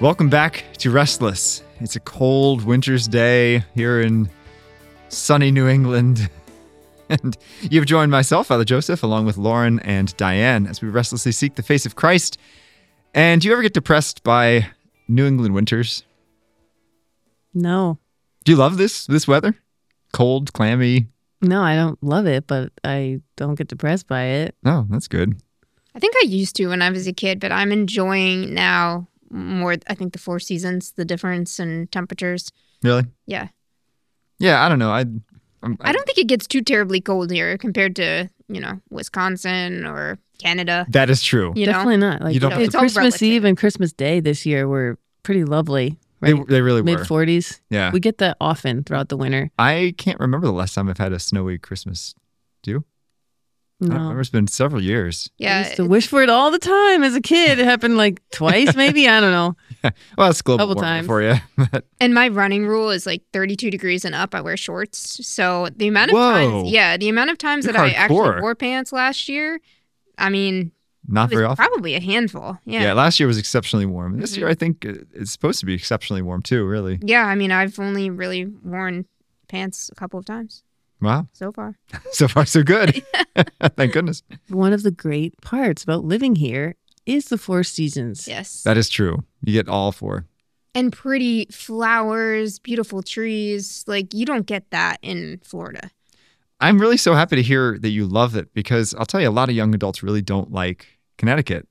Welcome back to Restless. It's a cold winter's day here in sunny New England. And you've joined myself, Father Joseph, along with Lauren and Diane, as we restlessly seek the face of Christ. And do you ever get depressed by New England winters? No. Do you love this this weather? Cold, clammy. No, I don't love it, but I don't get depressed by it. Oh, that's good. I think I used to when I was a kid, but I'm enjoying now more. I think the four seasons, the difference in temperatures. Really? Yeah. Yeah, I don't know. I I'm, I don't think it gets too terribly cold here compared to, you know, Wisconsin or Canada. That is true. You know? Definitely not. Like You don't- It's all Christmas relative. Eve and Christmas Day this year were pretty lovely. They, Right? they really were mid forties. Yeah. We get that often throughout the winter. I can't remember the last time I've had a snowy Christmas. Do you? I No. remember. It's been several years. Yeah. I Yeah. used to wish for it all the time as a kid. It happened like twice, maybe. I don't know. Yeah. Well, it's global Couple warming times. for you. But And my running rule is like 32 degrees and up. I wear shorts. So the amount of Whoa. times, yeah, the amount of times You're that I actually wore pants last year, I mean, not it was very often. probably a handful. Yeah. Yeah. last year was exceptionally warm. This Mm-hmm. year, I think it's supposed to be exceptionally warm too. Really. Yeah. I mean, I've only really worn pants a couple of times Wow. so far. So far, so good. Thank goodness. One of the great parts about living here is the four seasons. Yes. That is true. You get all four. and pretty flowers, beautiful trees. Like, you don't get that in Florida. I'm really so happy to hear that you love it because I'll tell you, a lot of young adults really don't like Connecticut.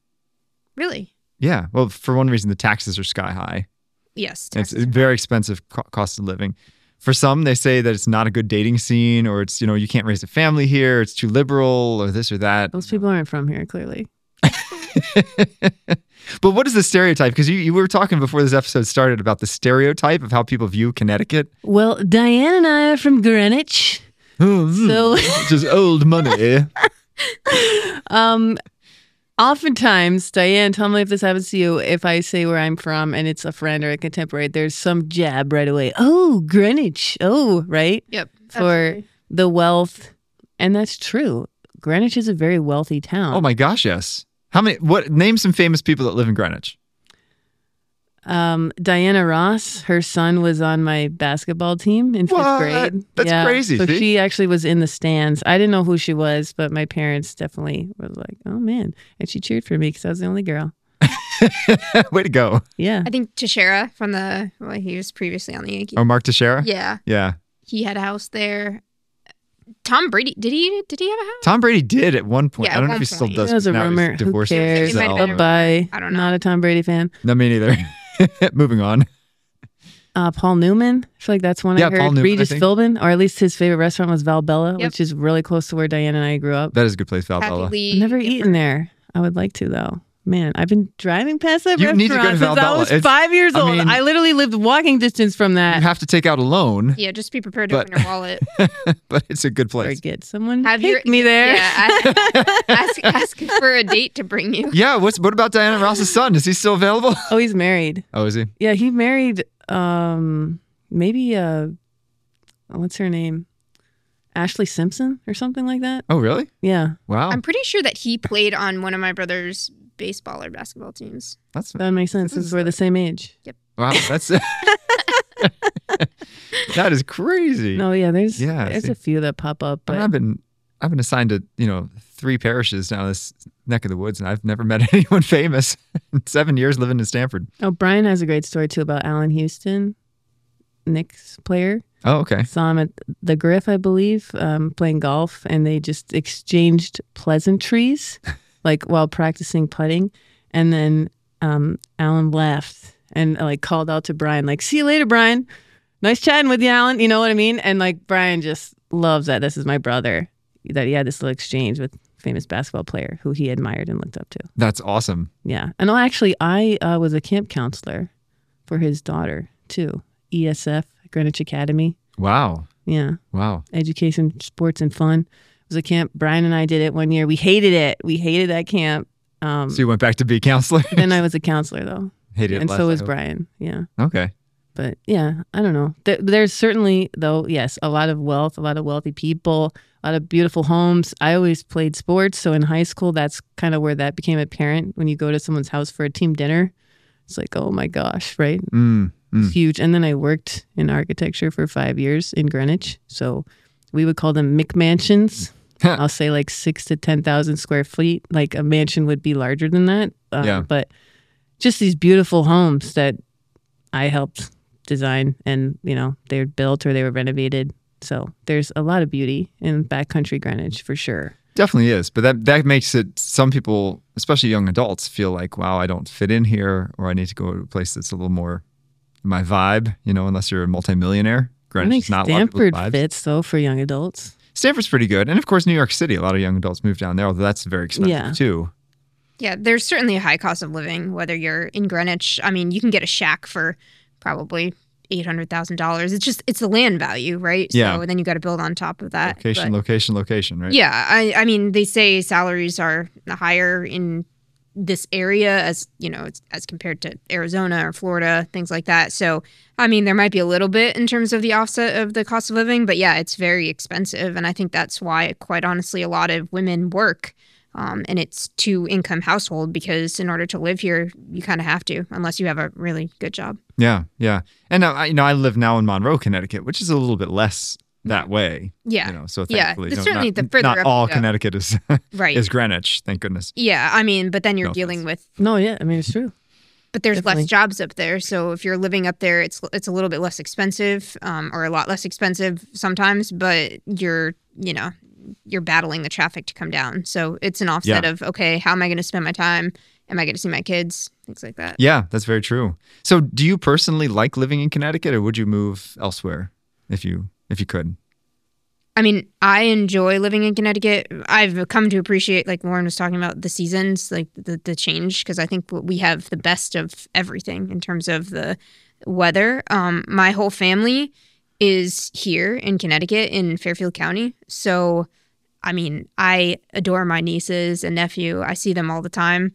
Really? Yeah. Well, for one reason, the taxes are sky high. Yes. It's taxes a very expensive co- cost of living. For some, they say that it's not a good dating scene, or it's you know you can't raise a family here. It's too liberal, or this or that. Those people aren't from here, clearly. but what is the stereotype? Because you, you were talking before this episode started about the stereotype of how people view Connecticut. Well, Diane and I are from Greenwich. So- which is old money. Um, oftentimes, Diane, tell me if this happens to you. If I say where I'm from and it's a friend or a contemporary, there's some jab right away. Oh, Greenwich. Oh, right. Yep. For absolutely. the wealth, and that's true. Greenwich is a very wealthy town. oh my gosh, yes. How many? What? Name some famous people that live in Greenwich. Um, Diana Ross, her son was on my basketball team in fifth What? grade. That's crazy, So see? she actually was in the stands. I didn't know who she was, but my parents definitely was like, "Oh man!" And she cheered for me because I was the only girl. Way to go. Yeah. I think Teixeira from the, well, he was previously on the Yankees. Oh, Mark Teixeira. Yeah. Yeah. He had a house there. Tom Brady, did he, did he have a house? Tom Brady did at one point. Yeah, I don't know if one he still point. does. There's a now he's rumor. Who divorced cares? It might have himself. been a Bye bye. I don't know. Not a Tom Brady fan. No, me neither. Moving on. Uh, Paul Newman. I feel like that's one Yeah, I heard. Paul Newman, Regis think. Philbin, or at least his favorite restaurant was Valbella, Yep. which is really close to where Diane and I grew up. That is a good place, Happy Valbella. Lee. I've never eaten there. I would like to though. Man, I've been driving past that You restaurant need to go to since I Valbella. was It's- five years I old. mean- I literally lived walking distance from that. You that. have to take out a loan, Yeah, just be prepared to But- open your wallet. but it's a good Or place. get someone Have take your- me there. Yeah, ask, ask for a date to bring you. Yeah. What's what about Diana Ross's son? Is he still available? Oh, he's married. Oh, is he? Yeah, he married um maybe uh what's her name? Ashlee Simpson or something like that. Oh, really? Yeah, Wow. I'm pretty sure that he played on one of my brother's baseball or basketball teams. That's that makes sense This since we're the same age. Yep. Wow. That's that is crazy. No, yeah, there's Yeah, there's see. a few that pop up, but I've been I've been assigned to you know three parishes down this neck of the woods, and I've never met anyone famous. in Seven years living in Stamford. oh, Brian has a great story too about Allan Houston, Knicks player. Oh, okay. Saw him at the Griff, I believe, um, playing golf, and they just exchanged pleasantries, like while practicing putting. And then um, Allan left and like called out to Brian, like, "See you later, Brian. Nice chatting with you, Allan." You know what I mean? And like Brian just loves that. This is my brother. That he had this little exchange with famous basketball player who he admired and looked up to. That's awesome. Yeah, and actually, I uh, was a camp counselor for his daughter too. ESF Greenwich Academy. Wow. Yeah, Wow. education, sports, and fun. Was a camp. Brian and I did it one year. We hated it. We hated that camp. Um, So you went back to be a counselor. then I was a counselor though, Hated it and less, so was. Brian. Yeah, Okay. but yeah, I don't know. There, there's certainly though, yes, a lot of wealth, a lot of wealthy people, a lot of beautiful homes. I always played sports, so in high school, that's kind of where that became apparent. When you go to someone's house for a team dinner, It's like, oh my gosh, right? Mm, It's mm. huge. And then I worked in architecture for five years in Greenwich. So we would call them McMansions. I'll say like six to 10,000 square feet. Like a mansion would be larger than that. Um, Yeah. But just these beautiful homes that I helped design and, you know, they were built or they were renovated. So there's a lot of beauty in backcountry Greenwich for sure. Definitely is, but that that makes it. Some people, especially young adults, feel like, wow, I don't fit in here, or I need to go to a place that's a little more my vibe. You know, unless you're a multimillionaire. I Greenwich think is not a lot of people's Stamford fits though for young adults. Stamford's pretty good, and of course, New York City. A lot of young adults move down there, although that's very expensive Yeah. too. Yeah, there's certainly a high cost of living, whether you're in Greenwich. I mean, you can get a shack for probably eight hundred thousand dollars. It's just it's the land value, right? Yeah. So then you got to build on top of that. Location, But- location, location. Right. Yeah, I I mean they say salaries are higher in this area as you know as compared to Arizona or Florida, things like that. So I mean there might be a little bit in terms of the offset of the cost of living, but yeah, it's very expensive, and I think that's why, quite honestly, a lot of women work. Um, and it's two income household because in order to live here, you kind of have to, unless you have a really good job. Yeah, yeah. And uh, you know, I live now in Monroe, Connecticut, which is a little bit less that way. Yeah, You know, so Yeah, thankfully, it's no, certainly not, the further not up all go. Connecticut is right. is Greenwich. Thank goodness. yeah, I mean, but then you're No dealing offense. with No, yeah. I mean, it's true. but there's Definitely. less jobs up there so if you're living up there it's it's a little bit less expensive um, or a lot less expensive sometimes but you're you know you're battling the traffic to come down so it's an offset Yeah. of okay how am i going to spend my time am i going to see my kids things like that Yeah, that's very true. So, do you personally like living in Connecticut, or would you move elsewhere if you if you could? I mean, I enjoy living in Connecticut. I've come to appreciate, like Lauren was talking about, the seasons, like the, the change, because I think we have the best of everything in terms of the weather. Um, my whole family is here in Connecticut in Fairfield County. So, I mean, I adore my nieces and nephew. I see them all the time.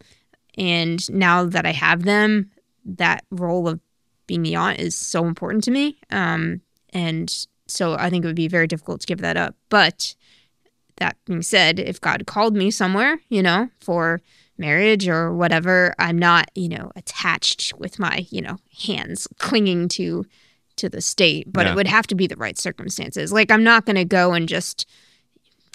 And now that I have them, that role of being the aunt is so important to me. Um, and so I think it would be very difficult to give that up. But that being said, if God called me somewhere, you know, for marriage or whatever, I'm not, you know, attached with my, you know, hands clinging to to the state, but Yeah. it would have to be the right circumstances. Like I'm not going to go and just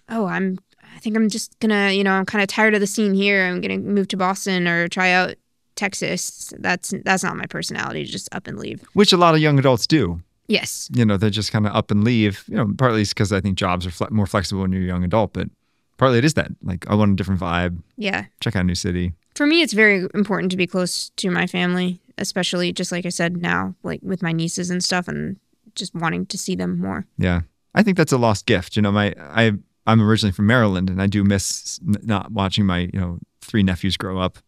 oh, I'm I think I'm just going to, you know, I'm kind of tired of the scene here. I'm going to move to Boston or try out Texas. That's that's not my personality, to just up and leave. Which a lot of young adults do. Yes. You know, they just kind of up and leave. You know, partly it's because I think jobs are fle- more flexible when you're a young adult, but partly it is that. Like, I want a different vibe. Yeah. Check out a new city. for me it's very important to be close to my family especially just like i said now like with my nieces and stuff and just wanting to see them more Yeah, I think that's a lost gift. You know, my I I'm originally from Maryland, and I do miss not watching my you know three nephews grow up.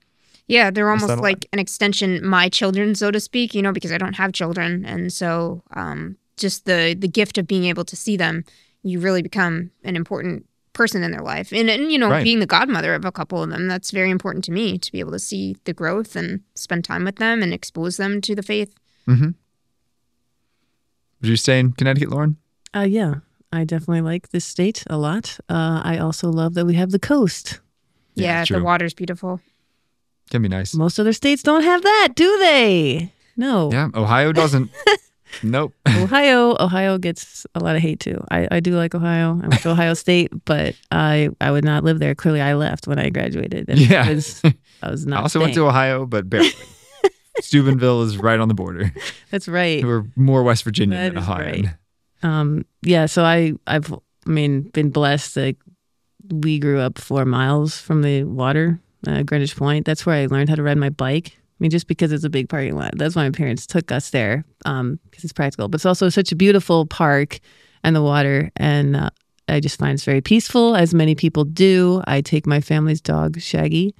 Yeah they're almost like an extension my children so to speak you know because i don't have children and so um, just the the gift of being able to see them you really become an important person in their life and, and you know Right. being the godmother of a couple of them that's very important to me to be able to see the growth and spend time with them and expose them to the faith Mm-hmm. Would you stay in Connecticut, Lauren? Uh, yeah, I definitely like this state a lot. Uh, I also love that we have the coast. Yeah, yeah, the water's beautiful Can be nice. Most other states don't have that, do they? No. Yeah, Ohio doesn't. nope. Ohio, Ohio gets a lot of hate too. I, I do like Ohio. I went to Ohio State, but I I would not live there. Clearly, I left when I graduated. And Yeah. I was, I was I not. also went to. Ohio, but barely. Steubenville is right on the border. That's right. We're more West Virginia That than Ohio. right. Um, yeah. So I I've I mean been blessed that we grew up four miles from the water, uh, Greenwich Point. That's where I learned how to ride my bike. I mean, just because it's a big parking lot. That's why my parents took us there because it's practical. But it's also such a beautiful park and the water. And uh, I just find it's very peaceful, as many people do. I take my family's dog, Shaggy,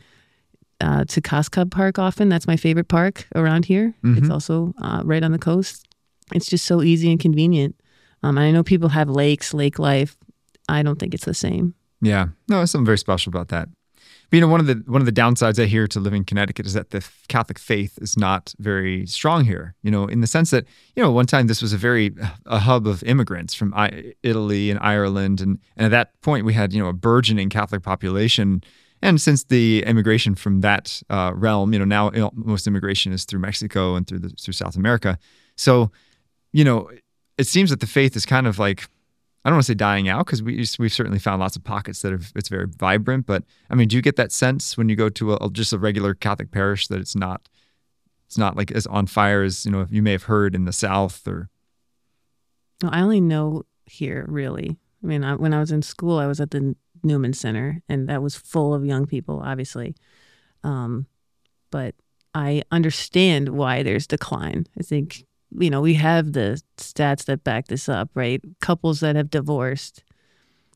uh, to Cos Cob Park often. That's my favorite park around here. It's Mhm. also uh, right on the coast. It's just so easy and convenient. Um, and I know people have lakes, lake life. I don't think it's the same. Yeah, no, there's something very special about that. But, you know, one of the one of the downsides I hear to living in Connecticut is that the Catholic faith is not very strong here. You know, in the sense that you know, one time this was a very a hub of immigrants from I- Italy and Ireland, and and at that point we had you know a burgeoning Catholic population, And since the immigration from that uh, realm, you know, now you know, most immigration is through Mexico and through the, through South America. So, you know, it seems that the faith is kind of like I don't want to say dying out because we we've certainly found lots of pockets that are it's very vibrant. But I mean, do you get that sense when you go to a, just a regular Catholic parish that it's not it's not like as on fire as you know you may have heard in the South or? I only know here really. I mean, I, when I was in school, I was at the Newman Center, and that was full of young people, obviously. Um, but I understand why there's decline. I think you know, we have the stats that back this up, right? Couples that have divorced,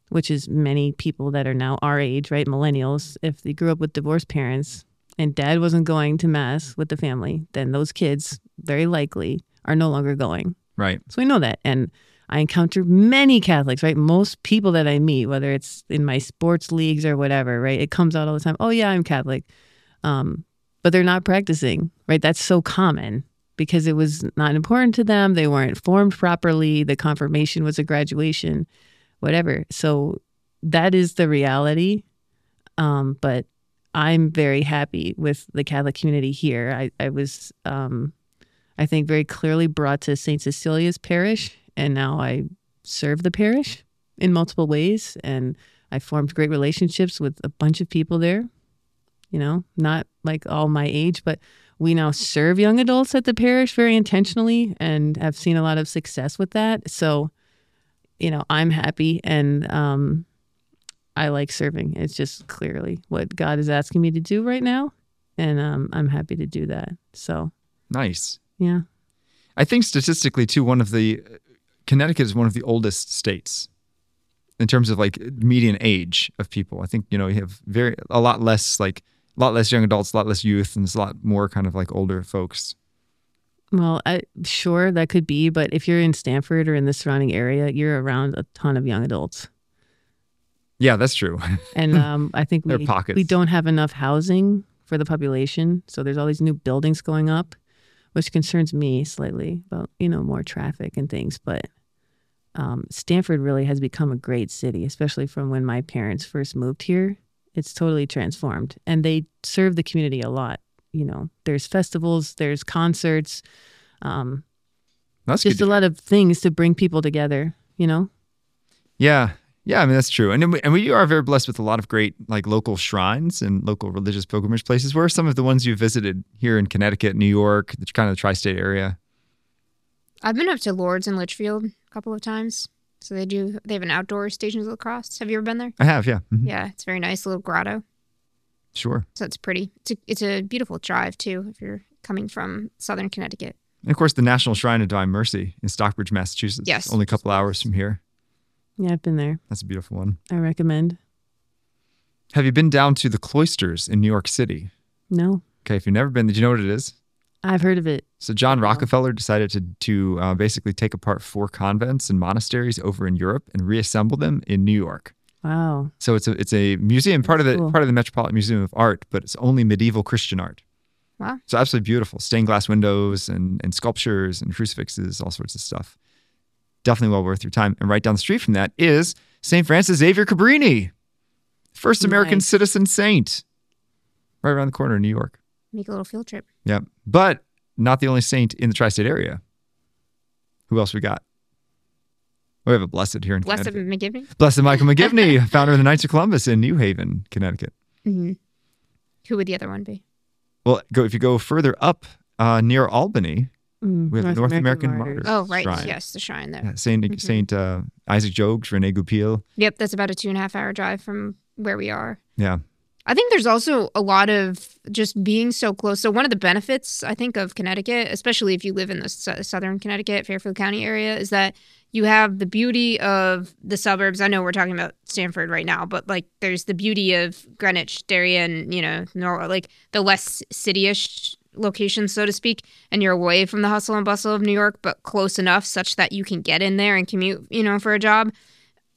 which is many people that are now our age, right? Millennials, if they grew up with divorced parents and dad wasn't going to mass with the family, then those kids very likely are no longer going. Right. So we know that. And I encounter many Catholics, right? Most people that I meet, whether it's in my sports leagues or whatever, right? It comes out all the time. Oh, yeah, I'm Catholic. Um, but they're not practicing, right? That's so common because it was not important to them. They weren't formed properly. The confirmation was a graduation, whatever. So that is the reality. Um, but I'm very happy with the Catholic community here. I, I was, um, I think, very clearly brought to St. Cecilia's parish, and now I serve the parish in multiple ways. And I formed great relationships with a bunch of people there, you know, not like all my age, but we now serve young adults at the parish very intentionally and have seen a lot of success with that. So, you know, I'm happy and um, I like serving. It's just clearly what God is asking me to do right now. And um, I'm happy to do that. So, nice. Yeah. I think statistically, too, one of the Connecticut is one of the oldest states in terms of like median age of people. I think, you know, you have very, a lot less like, a lot less young adults, a lot less youth, and it's a lot more kind of like older folks. Well, I, sure that could be, but if you're in Stamford or in the surrounding area, you're around a ton of young adults. Yeah, that's true. And um, I think we pockets. we don't have enough housing for the population, so there's all these new buildings going up, which concerns me slightly about you know more traffic and things. But um, Stamford really has become a great city, especially from when my parents first moved here. It's totally transformed, and they serve the community a lot. You know, there's festivals, there's concerts, um, That's just a lot of things to bring people together. You know, Yeah. Yeah, I mean that's true, and we, and we are very blessed with a lot of great like local shrines and local religious pilgrimage places. Where are some of the ones you visited here in Connecticut, New York, the kind of the tri-state area? I've been up to Lourdes in Litchfield a couple of times. So they do. They have an outdoor stations of the cross. Have you ever been there? I have, yeah, Mhm. Yeah, it's very nice. Little grotto. sure. So it's pretty. It's a, it's a beautiful drive too if you're coming from southern Connecticut. And of course, the National Shrine of Divine Mercy in Stockbridge, Massachusetts. Yes. only a couple hours from here. yeah, I've been there. That's a beautiful one. I recommend. Have you been down to the cloisters in New York City? No, Okay, if you've never been, did you know what it is? I've heard of it. So John Rockefeller decided to to uh, basically take apart four convents and monasteries over in Europe and reassemble them in New York. Wow. So it's a it's a museum, part of the Cool. part of the Metropolitan Museum of Art, but it's only medieval Christian art. Wow. So absolutely beautiful, stained glass windows and and sculptures and crucifixes, all sorts of stuff. Definitely well worth your time. And right down the street from that is St. Francis Xavier Cabrini, first American Nice. citizen saint, right around the corner in New York. Make a little field trip. Yep, but not the only saint in the tri-state area. Who else we got? We have a blessed here in Blessed Connecticut. McGivney. Blessed Michael McGivney, founder of the Knights of Columbus in New Haven, Connecticut. hmm Who would the other one be? Well, go if you go further up uh, near Albany, Mm, We have the North American Martyrs. Oh, right. Shrine. Yes, the shrine there. yeah, Saint Mhm. Saint uh, Isaac Jogues, Rene Goupil. Yep, that's about a two and a half hour drive from where we are. Yeah, I think there's also a lot of just being so close. So one of the benefits I think of Connecticut, especially if you live in the southern Connecticut, Fairfield County area, is that you have the beauty of the suburbs. I know we're talking about Stamford right now, but like there's the beauty of Greenwich, Darien, you know, like the less cityish locations, so to speak, and you're away from the hustle and bustle of New York, but close enough such that you can get in there and commute, you know, for a job.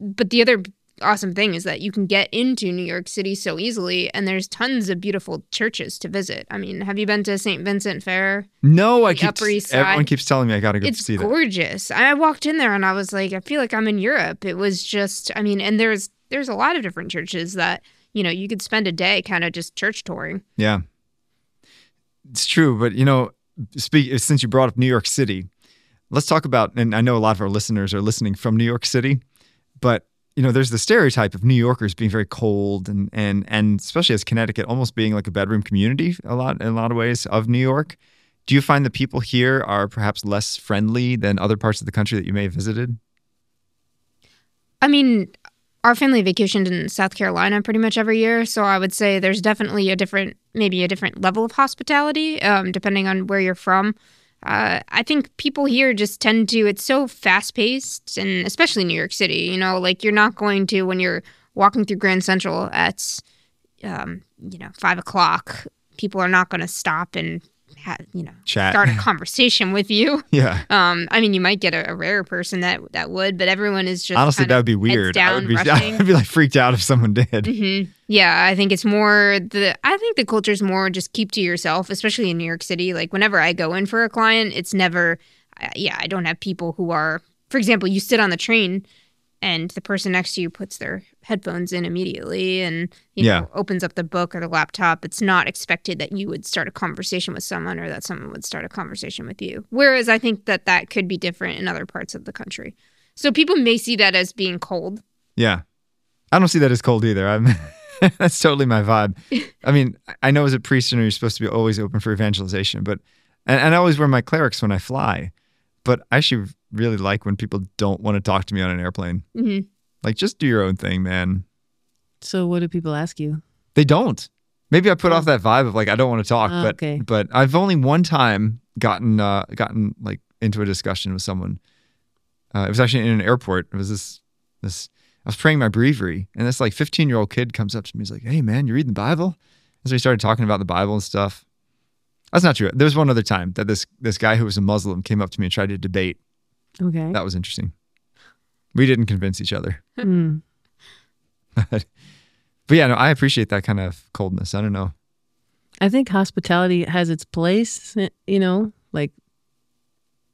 But the other awesome thing is that you can get into New York City so easily, and there's tons of beautiful churches to visit. I mean, have you been to St. Vincent Ferrer? no, I keep Upper East everyone keeps telling me I got to go it's see that. gorgeous. I walked in there and I was like, I feel like I'm in Europe. It was just, I mean, and there's there's a lot of different churches that you know, you could spend a day kind of just church touring. Yeah. It's true, but you know, speak since you brought up New York City, let's talk about and I know a lot of our listeners are listening from New York City, but you know, there's the stereotype of New Yorkers being very cold and and and especially as Connecticut almost being like a bedroom community a lot in a lot of ways of New York. Do you find that people here are perhaps less friendly than other parts of the country that you may have visited? I mean, our family vacationed in South Carolina pretty much every year, so I would say there's definitely a different, maybe a different level of hospitality, um, depending on where you're from. Uh, I think people here just tend to. It's so fast paced, and especially New York City. You know, like you're not going to when you're walking through Grand Central at, um, you know, five o'clock. People are not going to stop and ha- you know Chat. start a conversation with you. Yeah. Um, I mean, you might get a, a rare person that that would, but everyone is just Honestly, that would be weird. I would be, rushing. I'd be like freaked out if someone did. hmm Yeah, I think it's more the. I think the culture is more just keep to yourself, especially in New York City. Like whenever I go in for a client, it's never. Uh, yeah, I don't have people who are. For example, you sit on the train, and the person next to you puts their headphones in immediately, and you Yeah. know opens up the book or the laptop. It's not expected that you would start a conversation with someone, or that someone would start a conversation with you. Whereas I think that that could be different in other parts of the country. So people may see that as being cold. Yeah. I don't see that as cold either. I'm that's totally my vibe. I mean, I know as a priest, you know, you're supposed to be always open for evangelization, but and, and I always wear my clerics when I fly. But I actually really like when people don't want to talk to me on an airplane. hmm Like just do your own thing, man. So what do people ask you? They don't. Maybe I put off that vibe of like I don't want to talk, Oh, but okay. but I've only one time gotten uh gotten like into a discussion with someone. Uh, it was actually in an airport. It was this this I was praying my breviary, and this like 15 year old kid comes up to me. He's like, "Hey man, you reading the Bible?" And so we started talking about the Bible and stuff. That's not true. There was one other time that this this guy who was a Muslim came up to me and tried to debate. Okay. That was interesting. We didn't convince each other, Mm. but yeah, no, I appreciate that kind of coldness. I don't know. I think hospitality has its place. You know, like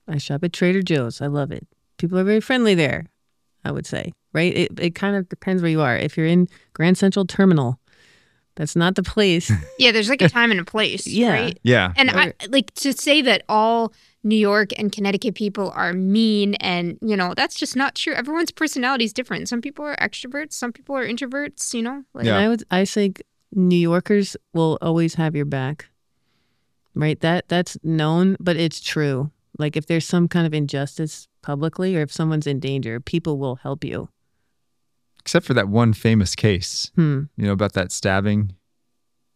I shop at Trader Joe's. I love it. People are very friendly there. I would say, right? It it kind of depends where you are. If you're in Grand Central Terminal, that's not the place. Yeah, there's like a time and a place, Yeah. right? Yeah, And I like to say that all New York and Connecticut people are mean and, you know, that's just not true. Everyone's personality is different. Some people are extroverts, some people are introverts, you know? Like Yeah. And I would I think New Yorkers will always have your back. Right? That that's known, but it's true. Like if there's some kind of injustice publicly or if someone's in danger, people will help you. except for that one famous case. Hmm. you know, about that stabbing.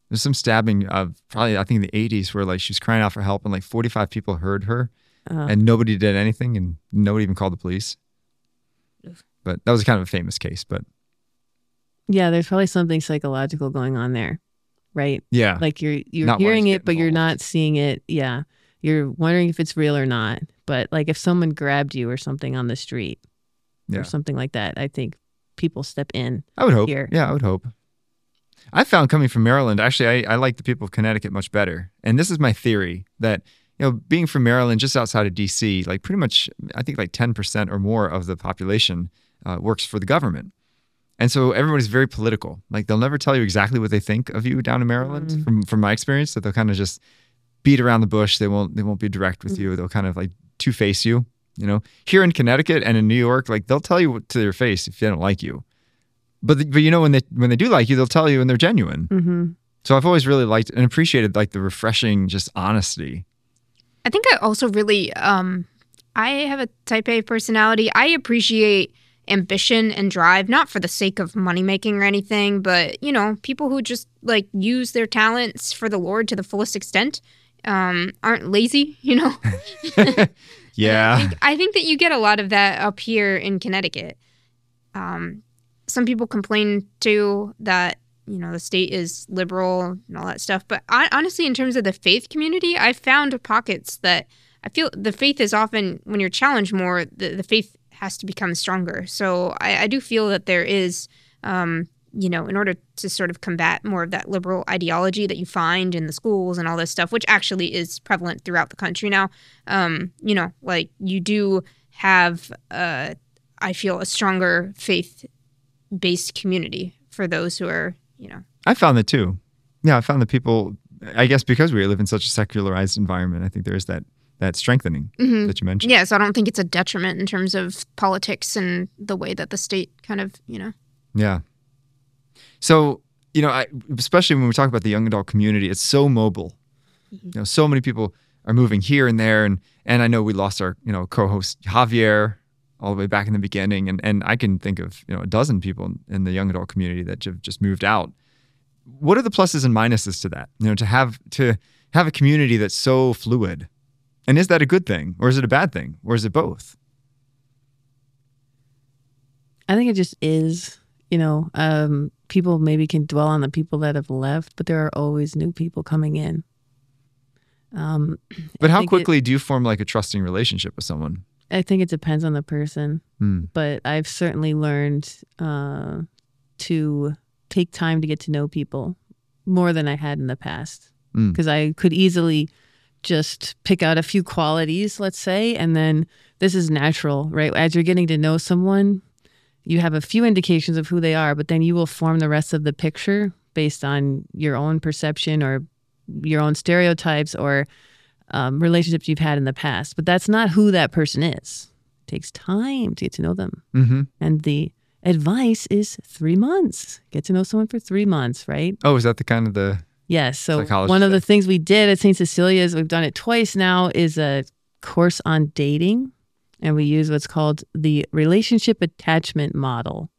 There's some stabbing of probably I think in the 80s where like she was crying out for help and like 45 people heard her Uh, and nobody did anything and nobody even called the police. But that was kind of a famous case. But yeah, there's probably something psychological going on there. Right? yeah, Like you're you're Not hearing it but you're not seeing it. Yeah. You're wondering if it's real or not. But like if someone grabbed you or something on the street yeah. or something like that, I think people step in. I would hope. here. Yeah, I would hope. I found coming from Maryland, actually, I, I like the people of Connecticut much better. And this is my theory that, you know, being from Maryland, just outside of DC, like pretty much, I think like 10% or more of the population uh, works for the government. And so everybody's very political. Like they'll never tell you exactly what they think of you down in Maryland. Mm. From from my experience, that they'll kind of just beat around the bush. They won't they won't be direct with you. They'll kind of like two face you. You know, here in Connecticut and in New York, like they'll tell you to their face if they don't like you. But but you know when they when they do like you, they'll tell you and they're genuine. Mm-hmm. So I've always really liked and appreciated like the refreshing just honesty. I think I also really um I have a type A personality. I appreciate ambition and drive, not for the sake of money making or anything, but you know, people who just like use their talents for the Lord to the fullest extent um aren't lazy, you know. I Yeah. think, I think that you get a lot of that up here in Connecticut. Um, some people complain too that you know the state is liberal and all that stuff, but I, honestly, in terms of the faith community, I found pockets that I feel the faith is often when you're challenged more, the, the faith has to become stronger. So I, I do feel that there is. Um, you know, in order to sort of combat more of that liberal ideology that you find in the schools and all this stuff, which actually is prevalent throughout the country now, um, you know, like you do have, uh, I feel, a stronger faith based community for those who are, you know. I found that too. Yeah, I found that people. I guess because we live in such a secularized environment, I think there is that that strengthening Mhm. that you mentioned. Yeah, so I don't think it's a detriment in terms of politics and the way that the state kind of, you know. Yeah. So, you know, I, especially when we talk about the young adult community, it's so mobile. You know, so many people are moving here and there, and and I know we lost our you know co-host Javier all the way back in the beginning, and and I can think of you know a dozen people in the young adult community that have just moved out. What are the pluses and minuses to that? You know, to have to have a community that's so fluid, and is that a good thing, or is it a bad thing, or is it both? I think it just is. You know, um, people maybe can dwell on the people that have left, but there are always new people coming in. Um, But I how think it- quickly do you form like a trusting relationship with someone? I think it depends on the person, Hmm. but I've certainly learned uh, to take time to get to know people more than I had in the past. Mm. Because I could easily just pick out a few qualities, let's say, and then this is natural, right? As you're getting to know someone, you have a few indications of who they are, but then you will form the rest of the picture based on your own perception or your own stereotypes or um, relationships you've had in the past. But that's not who that person is. It takes time to get to know them. Mm-hmm. And the advice is three months. Get to know someone for three months, right? Oh, is that the kind of the Yes. So one of the things we did at St. Cecilia's, we've done it twice now, is a course on dating, and we use what's called the relationship attachment model.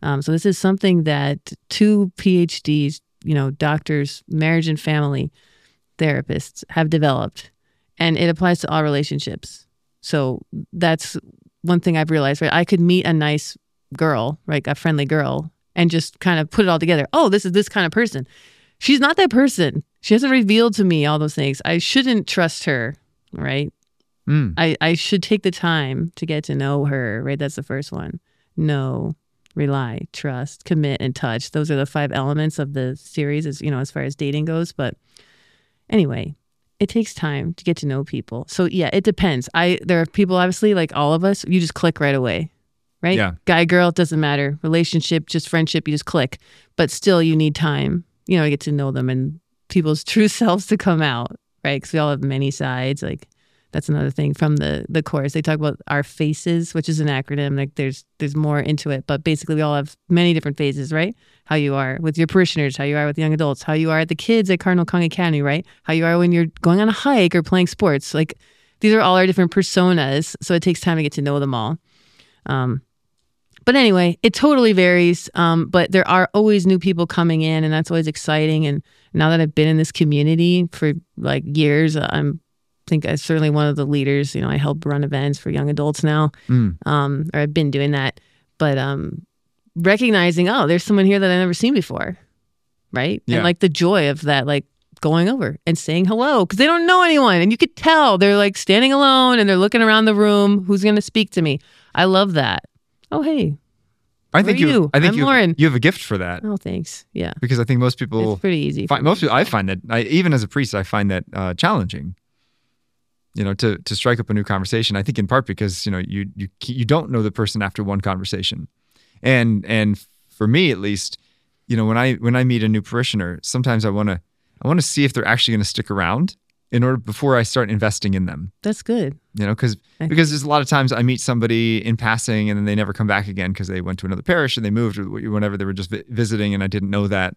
Um, so this is something that two PhDs, you know, doctors, marriage and family therapists have developed, and it applies to all relationships. So that's one thing I've realized. Right, I could meet a nice girl, like a friendly girl, and just kind of put it all together. Oh, this is this kind of person she's not that person. She hasn't revealed to me all those things. I shouldn't trust her, right? Mm. I, I should take the time to get to know her, right? That's the first one. Know, rely, trust, commit, and touch. Those are the five elements of the series as you know, as far as dating goes. But anyway, it takes time to get to know people. So yeah, it depends. I there are people obviously like all of us, you just click right away. Right? Yeah. Guy, girl, doesn't matter. Relationship, just friendship, you just click. But still you need time, you know, to get to know them and people's true selves to come out, right? Because we all have many sides. Like that's another thing from the the course. They talk about our faces, which is an acronym. Like there's there's more into it, but basically we all have many different phases, right? How you are with your parishioners, how you are with young adults, how you are at the kids at Cardinal Kung Academy, right? How you are when you're going on a hike or playing sports. Like these are all our different personas, so it takes time to get to know them all. Um, but anyway, it totally varies. Um, but there are always new people coming in, and that's always exciting. And now that I've been in this community for like years, I'm think I'm certainly one of the leaders. You know, I help run events for young adults now, Mm. um, or I've been doing that. But um, recognizing, oh, there's someone here that I've never seen before, right? Yeah. And like the joy of that, like going over and saying hello because they don't know anyone, and you could tell they're like standing alone and they're looking around the room. Who's going to speak to me? I love that. Oh, hey. I think you. you? I think I'm you. Lauren. You have a gift for that Oh, thanks. Yeah, because I think most people. it's pretty easy. Find, most people, I find that I, even as a priest, I find that uh, challenging. You know, to to strike up a new conversation. I think in part because you know you you you don't know the person after one conversation, and and for me at least, you know when I when I meet a new parishioner, sometimes I want to I want to see if they're actually going to stick around in order before I start investing in them. That's good. You know, because because there's a lot of times I meet somebody in passing and then they never come back again because they went to another parish and they moved or whenever they were just visiting and I didn't know that.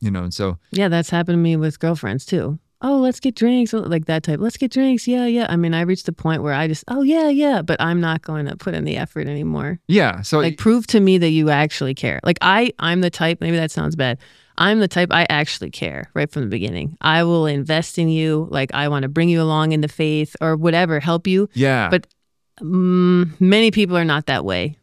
You know, and so Yeah, that's happened to me with girlfriends too. Oh, let's get drinks, like that type. Let's get drinks. Yeah, yeah. I mean, I reached the point where I just, oh yeah, yeah, but I'm not going to put in the effort anymore. yeah, so Like, prove to me that you actually care. Like, I, I'm the type. Maybe that sounds bad. I'm the type I actually care right from the beginning. I will invest in you. Like, I want to bring you along in the faith or whatever, help you. yeah, But mm, many people are not that way.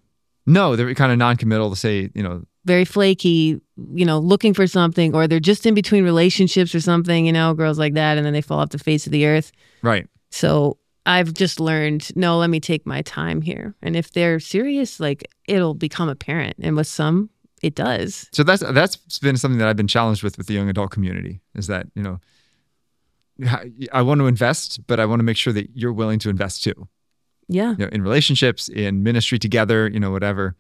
no, they're kind of non-committal to say, you know, very flaky, you know, looking for something, or they're just in between relationships or something, you know, girls like that, and then they fall off the face of the earth. right, So I've just learned, no, let me take my time here. And if they're serious, like it'll become apparent. And with some, it does. So that's that's been something that I've been challenged with with the young adult community is that you know I want to invest, but I want to make sure that you're willing to invest too. Yeah. You know, in relationships, in ministry together, you know, whatever.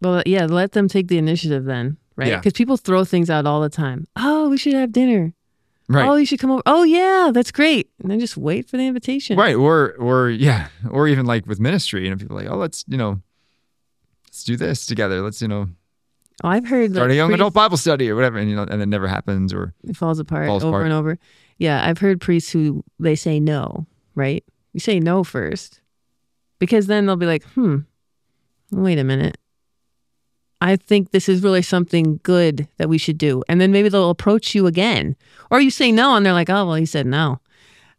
Well, yeah, let them take the initiative then, right? Yeah. Because people throw things out all the time. Oh, we should have dinner. Right. Oh, you should come over. Oh, yeah, that's great. And then just wait for the invitation. Right. Or or yeah. Or even like with ministry, you know, people are like, oh, let's, you know, let's do this together. Let's, you know, Oh, I've heard start like, a young priests- adult Bible study or whatever. And you know, and it never happens or it falls apart Falls over apart. and over. Yeah, I've heard priests who they say no, right? You say no first. Because then they'll be like, hmm, wait a minute. I think this is really something good that we should do. And then maybe they'll approach you again. Or you say no and they're like, oh, well, he said no.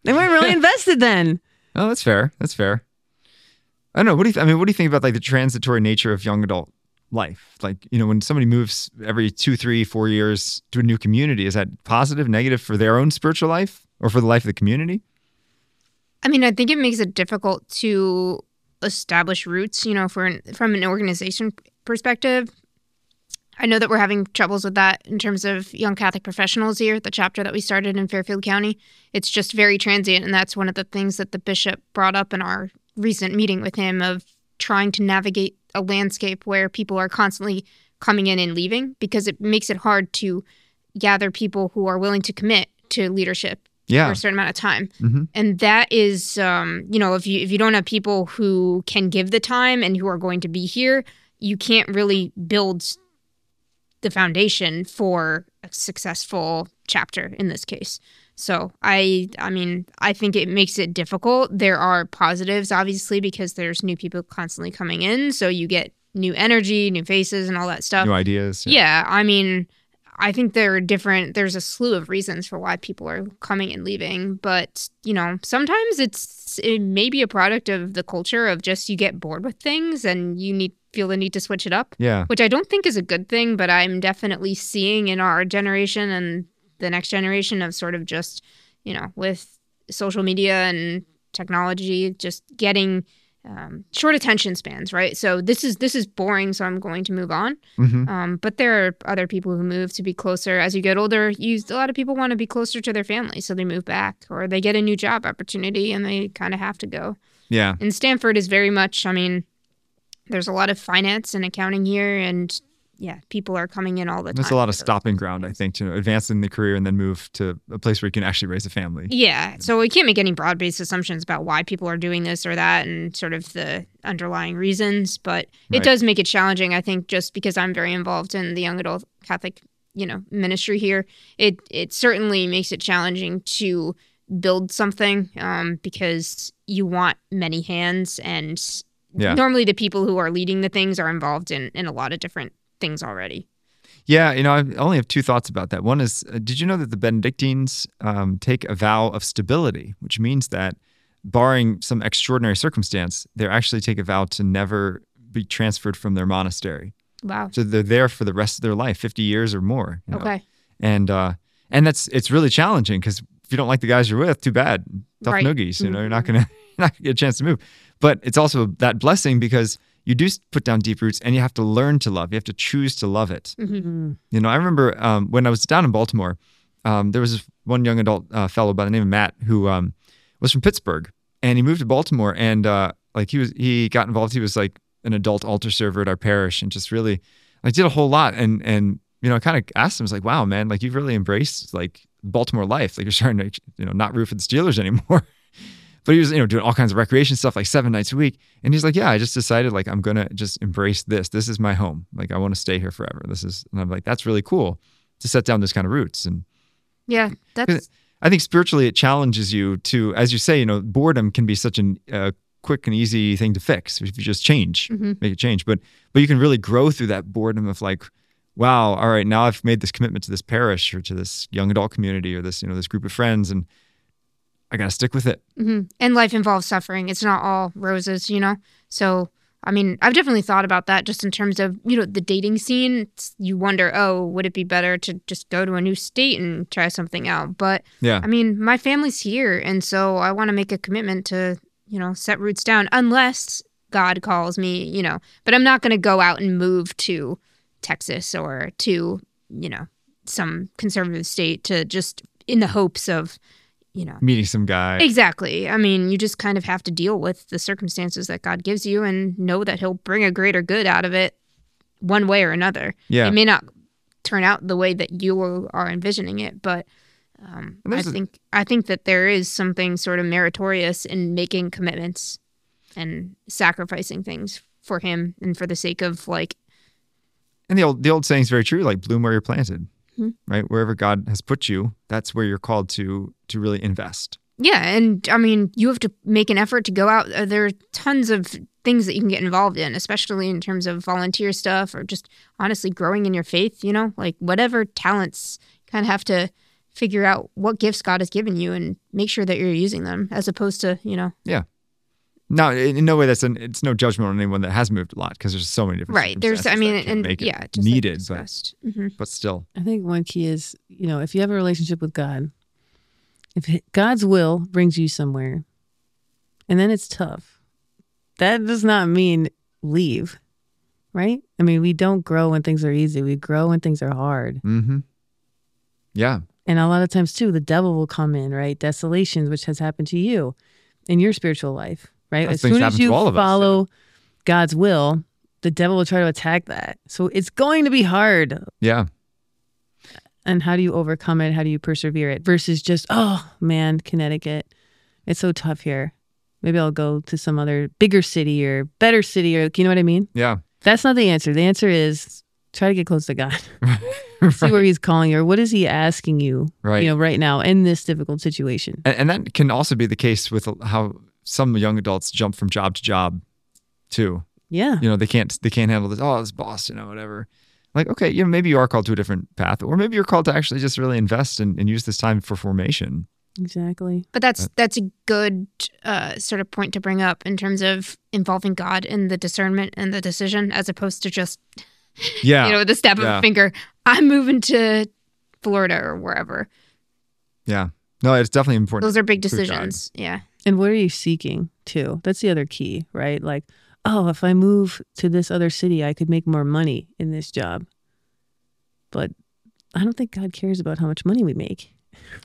They weren't really invested then. Oh, that's fair. That's fair. I don't know. What do you? Th- I mean, what do you think about like the transitory nature of young adult life? Like, you know, when somebody moves every two, three, four years to a new community, is that positive, negative for their own spiritual life or for the life of the community? I mean, I think it makes it difficult to establish roots, you know, for an, from an organization perspective. I know that we're having troubles with that in terms of young Catholic professionals here, the chapter that we started in Fairfield County. It's just very transient, and that's one of the things that the bishop brought up in our recent meeting with him of trying to navigate a landscape where people are constantly coming in and leaving because it makes it hard to gather people who are willing to commit to leadership for a certain amount of time hmm and that is um, you know if you if you don't have people who can give the time and who are going to be here you can't really build the foundation for a successful chapter in this case so i i mean i think it makes it difficult there are positives obviously because there's new people constantly coming in so you get new energy new faces and all that stuff New ideas. yeah, I mean, I think there are different. There's a slew of reasons for why people are coming and leaving, but you know, sometimes it's it may be a product of the culture of just you get bored with things and you need feel the need to switch it up, Yeah. which I don't think is a good thing. But I'm definitely seeing in our generation and the next generation of sort of just you know with social media and technology, just getting um, short attention spans, right? So this is this is boring, so I'm going to move on. hmm Um, but there are other people who move to be closer. As you get older, you a lot of people want to be closer to their family, so they move back, or they get a new job opportunity and they kind of have to go. Yeah. And Stamford is very much. I mean, there's a lot of finance and accounting here, and yeah, people are coming in all the time. There's a lot of stopping ground, I think, to advance in the career and then move to a place where you can actually raise a family. Yeah, so we can't make any broad-based assumptions about why people are doing this or that, and sort of the underlying reasons. But it Right. does make it challenging. I think just because I'm very involved in the young adult Catholic, you know, ministry here, it it certainly makes it challenging to build something um, because you want many hands, and Yeah. normally the people who are leading the things are involved in in a lot of different things already. Yeah, you know, I only have two thoughts about that. One is, uh, did you know that the Benedictines um, take a vow of stability, which means that, barring some extraordinary circumstance, they actually take a vow to never be transferred from their monastery. Wow. So they're there for the rest of their life, fifty years or more. you know. Okay. and uh, and that's it's really challenging because if you don't like the guys you're with, too bad, tough Right. noogies. You know, you're not gonna you're not gonna get a chance to move. But it's also that blessing because you do put down deep roots, and you have to learn to love. You have to choose to love it. Mhm. You know, I remember um, when I was down in Baltimore, um, there was this one young adult uh, fellow by the name of Matt who um, was from Pittsburgh, and he moved to Baltimore, and uh, like he was, he got involved. He was like an adult altar server at our parish, and just really like did a whole lot. And and you know, I kind of asked him, I was like, "Wow, man, like you've really embraced like Baltimore life. Like you're starting to you know not root for the Steelers anymore." But he was, you know, doing all kinds of recreation stuff like seven nights a week. And he's like, Yeah, I just decided like I'm gonna just embrace this. This is my home. Like I want to stay here forever. This is and I'm like, that's really cool to set down those kind of roots. And Yeah, that's I think spiritually it challenges you to, as you say, you know, boredom can be such a uh, quick and easy thing to fix if you just change, Mhm. make a change. But but you can really grow through that boredom of like, wow, all right, now I've made this commitment to this parish or to this young adult community or this, you know, this group of friends and I gotta stick with it. hmm And life involves suffering. It's not all roses, you know? So, I mean, I've definitely thought about that just in terms of, you know, the dating scene. It's, you wonder, oh, would it be better to just go to a new state and try something out? But Yeah. I mean, my family's here. And so I want to make a commitment to, you know, set roots down unless God calls me, you know. But I'm not going to go out and move to Texas or to, you know, some conservative state to just in the hopes of, you know, Meeting some guy. Exactly. I mean, you just kind of have to deal with the circumstances that God gives you and know that He'll bring a greater good out of it one way or another. Yeah. It may not turn out the way that you are envisioning it. But um, I think I think that there is something sort of meritorious in making commitments and sacrificing things for him and for the sake of like And the old the old saying is very true. Like bloom where you're planted, Mhm. right? Wherever God has put you, that's where you're called to to really invest. Yeah, and I mean, you have to make an effort to go out. Uh, There are tons of things that you can get involved in, especially in terms of volunteer stuff or just honestly growing in your faith, you know, like whatever talents, kind of have to figure out what gifts God has given you and make sure that you're using them as opposed to, you know, No, in in no way that's an it's no judgment on anyone that has moved a lot because there's so many different right. There's, I mean, and make it yeah, just like needed, but discussed. Mhm. but still, I think one key is, you know, if you have a relationship with God, if God's will brings you somewhere, and then it's tough, that does not mean leave, right? I mean, we don't grow when things are easy. We grow when things are hard. mm-hmm. yeah, And a lot of times, too, the devil will come in, right? Desolations, which has happened to you in your spiritual life, right? As soon as you all of us, follow God's will, the devil will try to attack that. So it's going to be hard. yeah, And how do you overcome it? How do you persevere it versus just, oh man, Connecticut, it's so tough here. Maybe I'll go to some other bigger city or better city or, you know what I mean? yeah. That's not the answer. The answer is try to get close to God. See where he's calling you or what is he asking you, right. you know, right now in this difficult situation. and, and that can also be the case with how some young adults jump from job to job, too. Yeah. You know, they can't they can't handle this. Oh, it's Boston or whatever. Like, okay, you know, maybe you are called to a different path, or maybe you're called to actually just really invest and, and use this time for formation. Exactly. But that's that's a good uh, sort of point to bring up in terms of involving God in the discernment and the decision, as opposed to just Yeah, you know the step of Yeah. a finger. I'm moving to Florida or wherever. yeah. No, it's definitely important. Those are big decisions. Yeah. And what are you seeking too? That's the other key, right? Like, oh, if I move to this other city, I could make more money in this job. But I don't think God cares about how much money we make.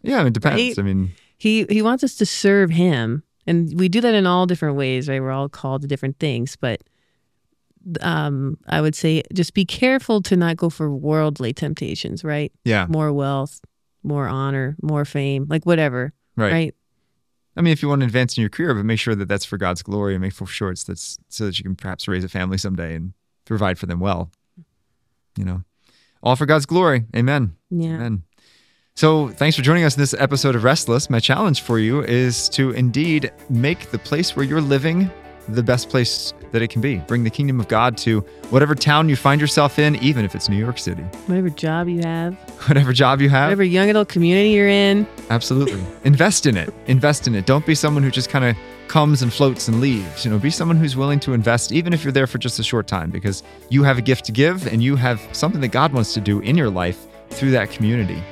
yeah, it depends. Right? I mean, He he wants us to serve him. And we do that in all different ways, right? We're all called to different things, but um I would say just be careful to not go for worldly temptations, right? yeah, More wealth, more honor, more fame, like whatever, right. right? I mean, if you want to advance in your career, but make sure that that's for God's glory and make for sure it's that's so that you can perhaps raise a family someday and provide for them well. You know, all for God's glory. Amen. Yeah. Amen. So, thanks for joining us in this episode of Restless. My challenge for you is to indeed make the place where you're living the best place that it can be. Bring the kingdom of God to whatever town you find yourself in, even if it's New York City. Whatever job you have, Whatever job you have, whatever young adult community you're in. absolutely. Invest in it. Invest in it. Don't be someone who just kind of comes and floats and leaves. You know, be someone who's willing to invest, even if you're there for just a short time, because you have a gift to give and you have something that God wants to do in your life through that community.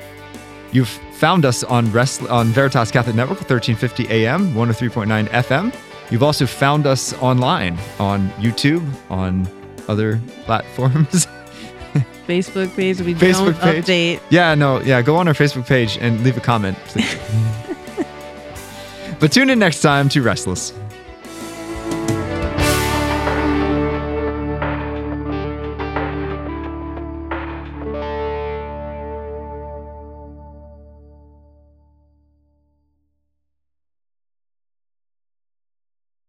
You've found us on Rest- on Veritas Catholic Network, 1350 AM, 103.9 FM. You've also found us online on YouTube, on other platforms. Facebook page. We Facebook don't page. update. yeah, no, yeah, go on our Facebook page and leave a comment, please. but tune in next time to Restless.